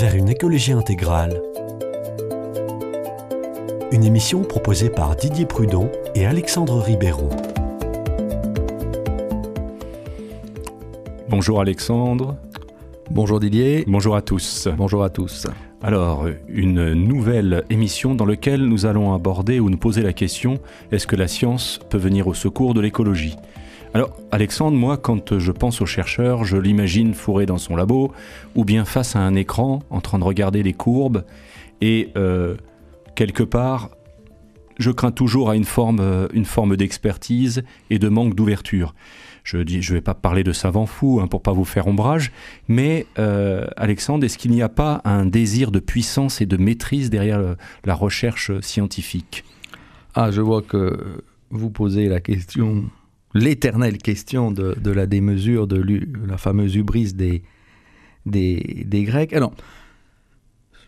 vers une écologie intégrale. Une émission proposée par Didier Prudon et Alexandre Ribeiro. Bonjour Alexandre. Bonjour Didier. Bonjour à tous. Bonjour à tous. Alors, une nouvelle émission dans laquelle nous allons aborder ou nous poser la question est-ce que la science peut venir au secours de l'écologie? Alors, Alexandre, moi, quand je pense aux chercheurs, je l'imagine fourré dans son labo, ou bien face à un écran, en train de regarder les courbes, et euh, quelque part, je crains toujours à une forme, euh, une forme d'expertise et de manque d'ouverture. Je ne je vais pas parler de savant fou hein, pour pas vous faire ombrage, mais euh, Alexandre, est-ce qu'il n'y a pas un désir de puissance et de maîtrise derrière la recherche scientifique? Ah, je vois que vous posez la question l'éternelle question de, la démesure, de la fameuse hubris des, des, Grecs. Alors,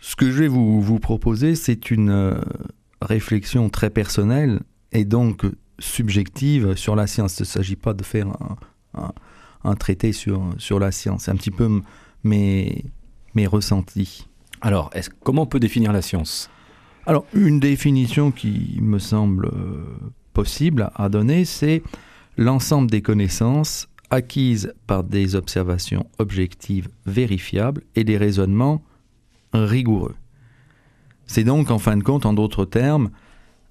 ce que je vais vous, vous proposer, c'est une euh, réflexion très personnelle et donc subjective sur la science. Il ne s'agit pas de faire un, traité sur, sur la science. C'est un petit peu mes, mes ressentis. Alors, comment on peut définir la science? Alors, une définition qui me semble euh, possible à donner, c'est l'ensemble des connaissances acquises par des observations objectives vérifiables et des raisonnements rigoureux. C'est donc, en fin de compte, en d'autres termes,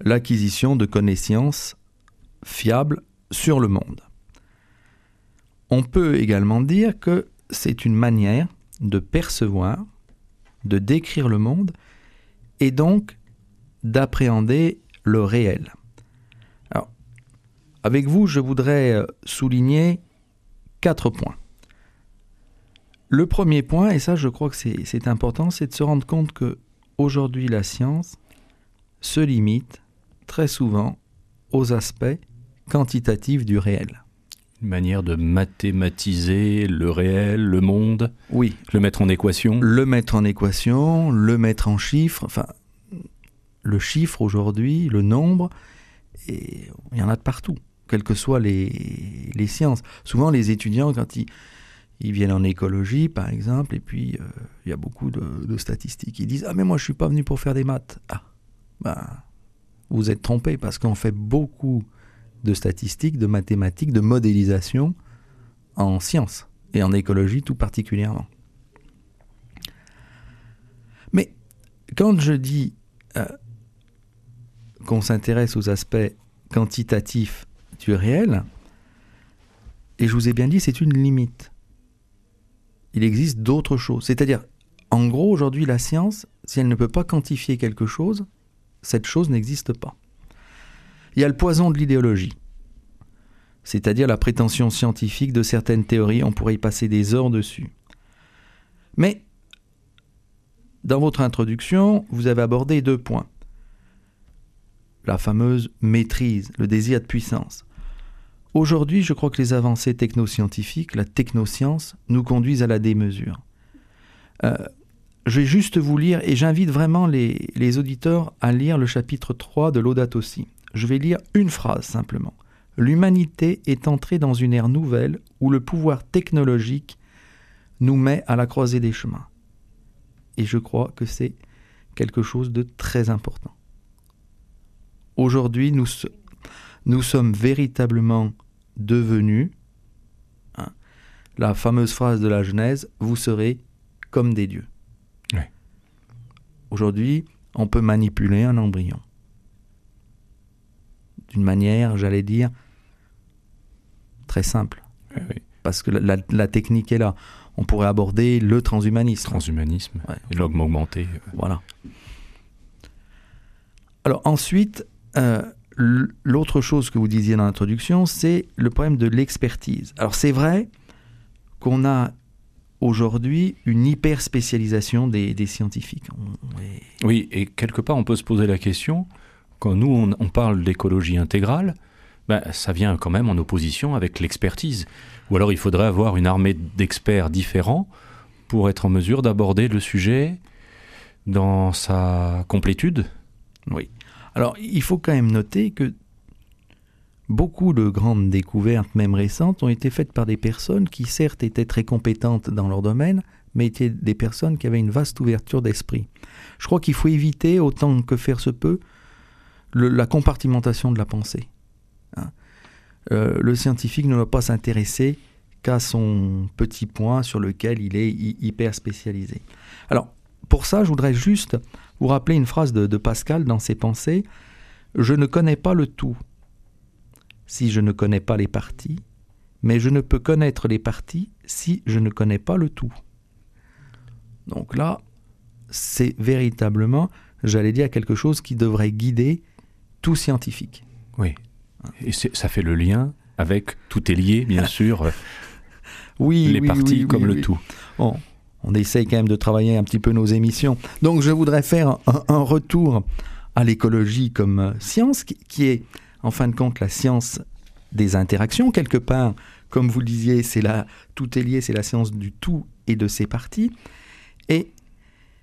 l'acquisition de connaissances fiables sur le monde. On peut également dire que c'est une manière de percevoir, de décrire le monde et donc d'appréhender le réel. Avec vous, je voudrais euh, souligner quatre points. Le premier point, et ça je crois que c'est important, c'est de se rendre compte que aujourd'hui la science se limite très souvent aux aspects quantitatifs du réel. Une manière de mathématiser le réel, le monde. Oui. Le mettre en équation. Le mettre en équation, le mettre en chiffres. Enfin, le chiffre aujourd'hui, le nombre, et il y en a de partout quelles que soient les, sciences. Souvent, les étudiants, quand ils, viennent en écologie, par exemple, et puis euh, il y a beaucoup de, statistiques. Ils disent Ah, mais moi, je suis pas venu pour faire des maths. Ah, ben, vous êtes trompé parce qu'on fait beaucoup de statistiques, de mathématiques, de modélisation en sciences et en écologie tout particulièrement. Mais quand je dis euh, qu'on s'intéresse aux aspects quantitatifs Et je vous ai bien dit, c'est une limite. Il existe d'autres choses. C'est-à-dire, en gros, aujourd'hui, la science, si elle ne peut pas quantifier quelque chose, cette chose n'existe pas. Il y a le poison de l'idéologie, c'est-à-dire la prétention scientifique de certaines théories, on pourrait y passer des heures dessus. Mais, dans votre introduction, vous avez abordé deux points. La fameuse maîtrise, le désir de puissance. Aujourd'hui, je crois que les avancées technoscientifiques, la technoscience, nous conduisent à la démesure. Euh, je vais juste vous lire, et j'invite vraiment les, auditeurs à lire le chapitre 3 de l'Audate aussi. Je vais lire une phrase simplement. L'humanité est entrée dans une ère nouvelle où le pouvoir technologique nous met à la croisée des chemins. Et je crois que c'est quelque chose de très important. Aujourd'hui, nous, nous sommes véritablement devenus, hein, la fameuse phrase de la Genèse, vous serez comme des dieux. Aujourd'hui, on peut manipuler un embryon. D'une manière, j'allais dire, très simple. Parce que la, technique est là. On pourrait aborder le transhumanisme. Transhumanisme, et l'homme augmenté. Voilà. Alors ensuite, euh, L'autre chose que vous disiez dans l'introduction, c'est le problème de l'expertise. Alors c'est vrai qu'on a aujourd'hui une hyper spécialisation des, scientifiques. Oui, et quelque part on peut se poser la question, quand nous on, parle d'écologie intégrale, ben, ça vient quand même en opposition avec l'expertise. Ou alors il faudrait avoir une armée d'experts différents pour être en mesure d'aborder le sujet dans sa complétude. Oui. Alors, il faut quand même noter que beaucoup de grandes découvertes, même récentes, ont été faites par des personnes qui, certes, étaient très compétentes dans leur domaine, mais étaient des personnes qui avaient une vaste ouverture d'esprit. Je crois qu'il faut éviter, autant que faire se peut, la compartimentation de la pensée. Hein. Euh, le scientifique ne doit pas s'intéresser qu'à son petit point sur lequel il est hyper spécialisé. Alors, pour ça, je voudrais juste vous rappeler une phrase de, de Pascal dans ses pensées. Je ne connais pas le tout si je ne connais pas les parties, mais je ne peux connaître les parties si je ne connais pas le tout. Donc là, c'est véritablement, j'allais dire, quelque chose qui devrait guider tout scientifique. Oui. Et ça fait le lien avec tout est lié, bien sûr. oui, les parties comme le tout. Bon, on essaye quand même de travailler un petit peu nos émissions. Donc je voudrais faire un, retour à l'écologie comme science, qui est en fin de compte la science des interactions. Quelque part, comme vous le disiez, c'est la, tout est lié, c'est la science du tout et de ses parties. Et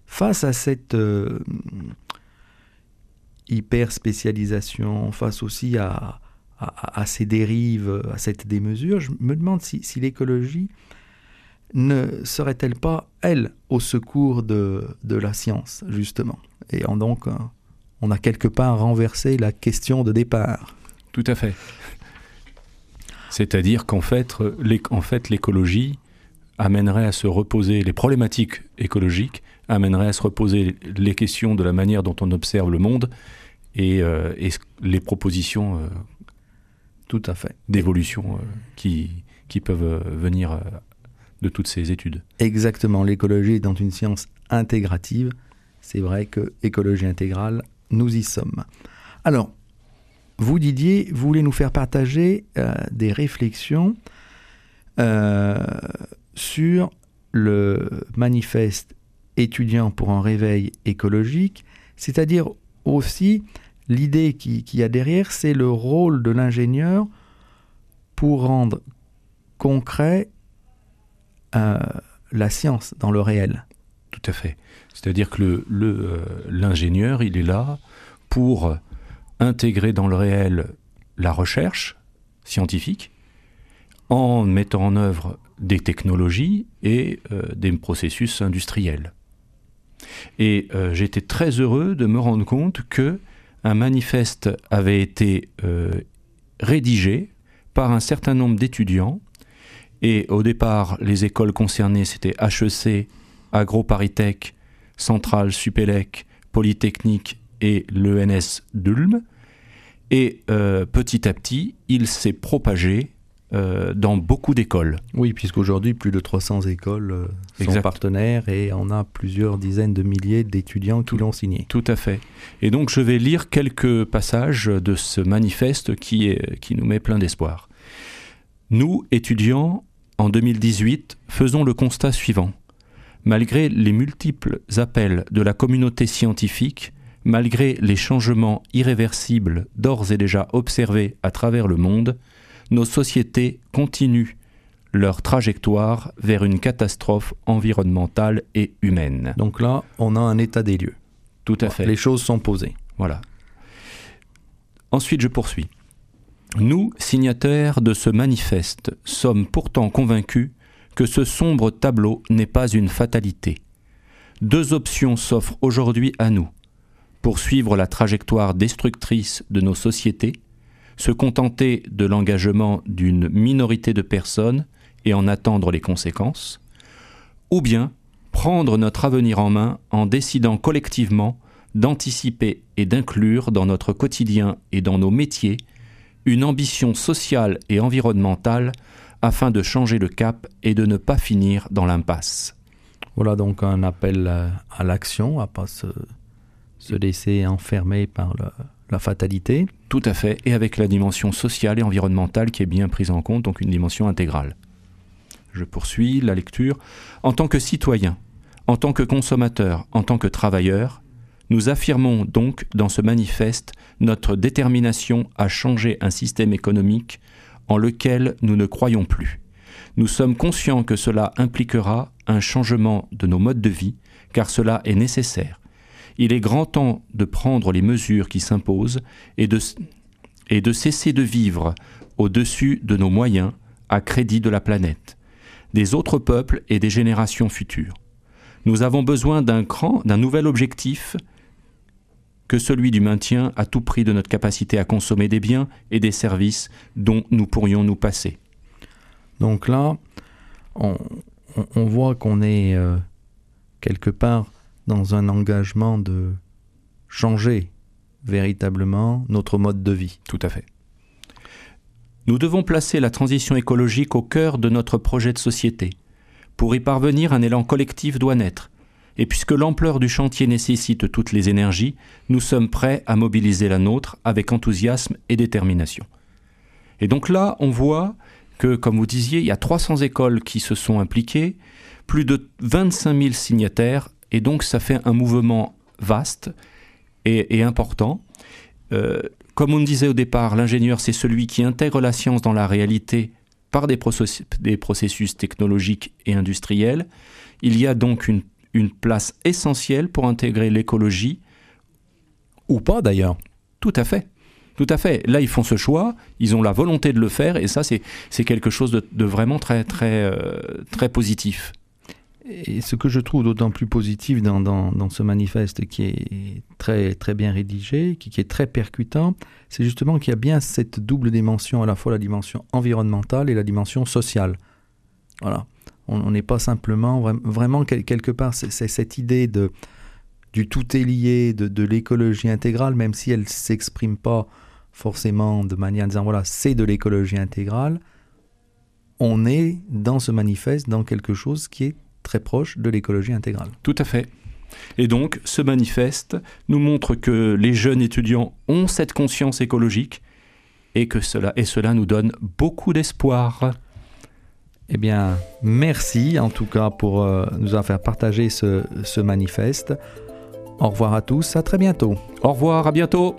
face à cette euh, hyper spécialisation, face aussi à, ces dérives, à cette démesure, je me demande si, l'écologie ne serait-elle pas, elle, au secours de, de la science, justement? Et en donc, euh, on a quelque part renversé la question de départ. Tout à fait. C'est-à-dire qu'en fait, en fait, l'écologie amènerait à se reposer, les problématiques écologiques amèneraient à se reposer les questions de la manière dont on observe le monde et, euh, les propositions euh, tout à fait d'évolution euh, qui, qui peuvent venir de toutes ces études. Exactement, l'écologie dans une science intégrative. C'est vrai que écologie intégrale, nous y sommes. Alors, vous, Didier, vous voulez nous faire partager euh, des réflexions euh, sur le manifeste étudiant pour un réveil écologique, c'est-à-dire aussi l'idée qui, y a derrière, c'est le rôle de l'ingénieur pour rendre concret la science dans le réel. Tout à fait. C'est-à-dire que l'ingénieur, le, il est là pour intégrer dans le réel la recherche scientifique en mettant en œuvre des technologies et euh, des processus industriels. Et euh, j'étais très heureux de me rendre compte que un manifeste avait été euh, rédigé par un certain nombre d'étudiants. Et au départ, les écoles concernées, c'était HEC, AgroParisTech, Centrale, Supélec, Polytechnique et l'ENS d'Ulm. Et euh, petit à petit, il s'est propagé euh, dans beaucoup d'écoles. Oui, puisqu'aujourd'hui, plus de 300 écoles euh, sont partenaires et on a plusieurs dizaines de milliers d'étudiants qui l'ont signé. Tout à fait. Et donc, je vais lire quelques passages de ce manifeste qui, est, qui nous met plein d'espoir. Nous, étudiants, en 2018, faisons le constat suivant. Malgré les multiples appels de la communauté scientifique, malgré les changements irréversibles d'ores et déjà observés à travers le monde, nos sociétés continuent leur trajectoire vers une catastrophe environnementale et humaine. Donc là, on a un état des lieux. Tout à fait. Les choses sont posées. Voilà. Ensuite, je poursuis. Nous, signataires de ce manifeste, sommes pourtant convaincus que ce sombre tableau n'est pas une fatalité. Deux options s'offrent aujourd'hui à nous poursuivre la trajectoire destructrice de nos sociétés, se contenter de l'engagement d'une minorité de personnes et en attendre les conséquences, ou bien prendre notre avenir en main en décidant collectivement d'anticiper et d'inclure dans notre quotidien et dans nos métiers une ambition sociale et environnementale afin de changer le cap et de ne pas finir dans l'impasse. Voilà donc un appel à l'action, à pas se se laisser enfermer par la fatalité. Tout à fait, et avec la dimension sociale et environnementale qui est bien prise en compte, donc une dimension intégrale. Je poursuis la lecture. En tant que citoyen, en tant que consommateur, en tant que travailleur, nous affirmons donc dans ce manifeste notre détermination à changer un système économique en lequel nous ne croyons plus. Nous sommes conscients que cela impliquera un changement de nos modes de vie, car cela est nécessaire. Il est grand temps de prendre les mesures qui s'imposent et de, cesser de vivre au-dessus de nos moyens à crédit de la planète, des autres peuples et des générations futures. Nous avons besoin d'un cran, d'un nouvel objectif que celui du maintien à tout prix de notre capacité à consommer des biens et des services dont nous pourrions nous passer. Donc là, on, voit qu'on est euh, quelque part dans un engagement de changer véritablement notre mode de vie. Tout à fait. Nous devons placer la transition écologique au cœur de notre projet de société. Pour y parvenir, un élan collectif doit naître. Et puisque l'ampleur du chantier nécessite toutes les énergies, nous sommes prêts à mobiliser la nôtre avec enthousiasme et détermination. Et donc là, on voit que, comme vous disiez, il y a 300 écoles qui se sont impliquées, plus de 25 000 signataires, et donc ça fait un mouvement vaste et, important. Euh, comme on disait au départ, l'ingénieur, c'est celui qui intègre la science dans la réalité par des processus, des processus technologiques et industriels. Il y a donc une, une place essentielle pour intégrer l'écologie. Ou pas d'ailleurs. Tout à fait. Tout à fait. Là, ils font ce choix, ils ont la volonté de le faire, et ça, c'est quelque chose de, de, vraiment très, très, euh, très positif. Et ce que je trouve d'autant plus positif dans, dans, ce manifeste qui est très, très bien rédigé, qui, qui est très percutant, c'est justement qu'il y a bien cette double dimension, à la fois la dimension environnementale et la dimension sociale. Voilà. On n'est pas simplement, vraiment, quelque part, c'est cette idée de, du tout est lié, de, l'écologie intégrale, même si elle s'exprime pas forcément de manière en disant, voilà, c'est de l'écologie intégrale. On est dans ce manifeste, dans quelque chose qui est très proche de l'écologie intégrale. Tout à fait. Et donc, ce manifeste nous montre que les jeunes étudiants ont cette conscience écologique et que cela, et cela nous donne beaucoup d'espoir. Eh bien, merci en tout cas pour euh, nous avoir fait partager ce manifeste. Au revoir à tous, à très bientôt. Au revoir, à bientôt.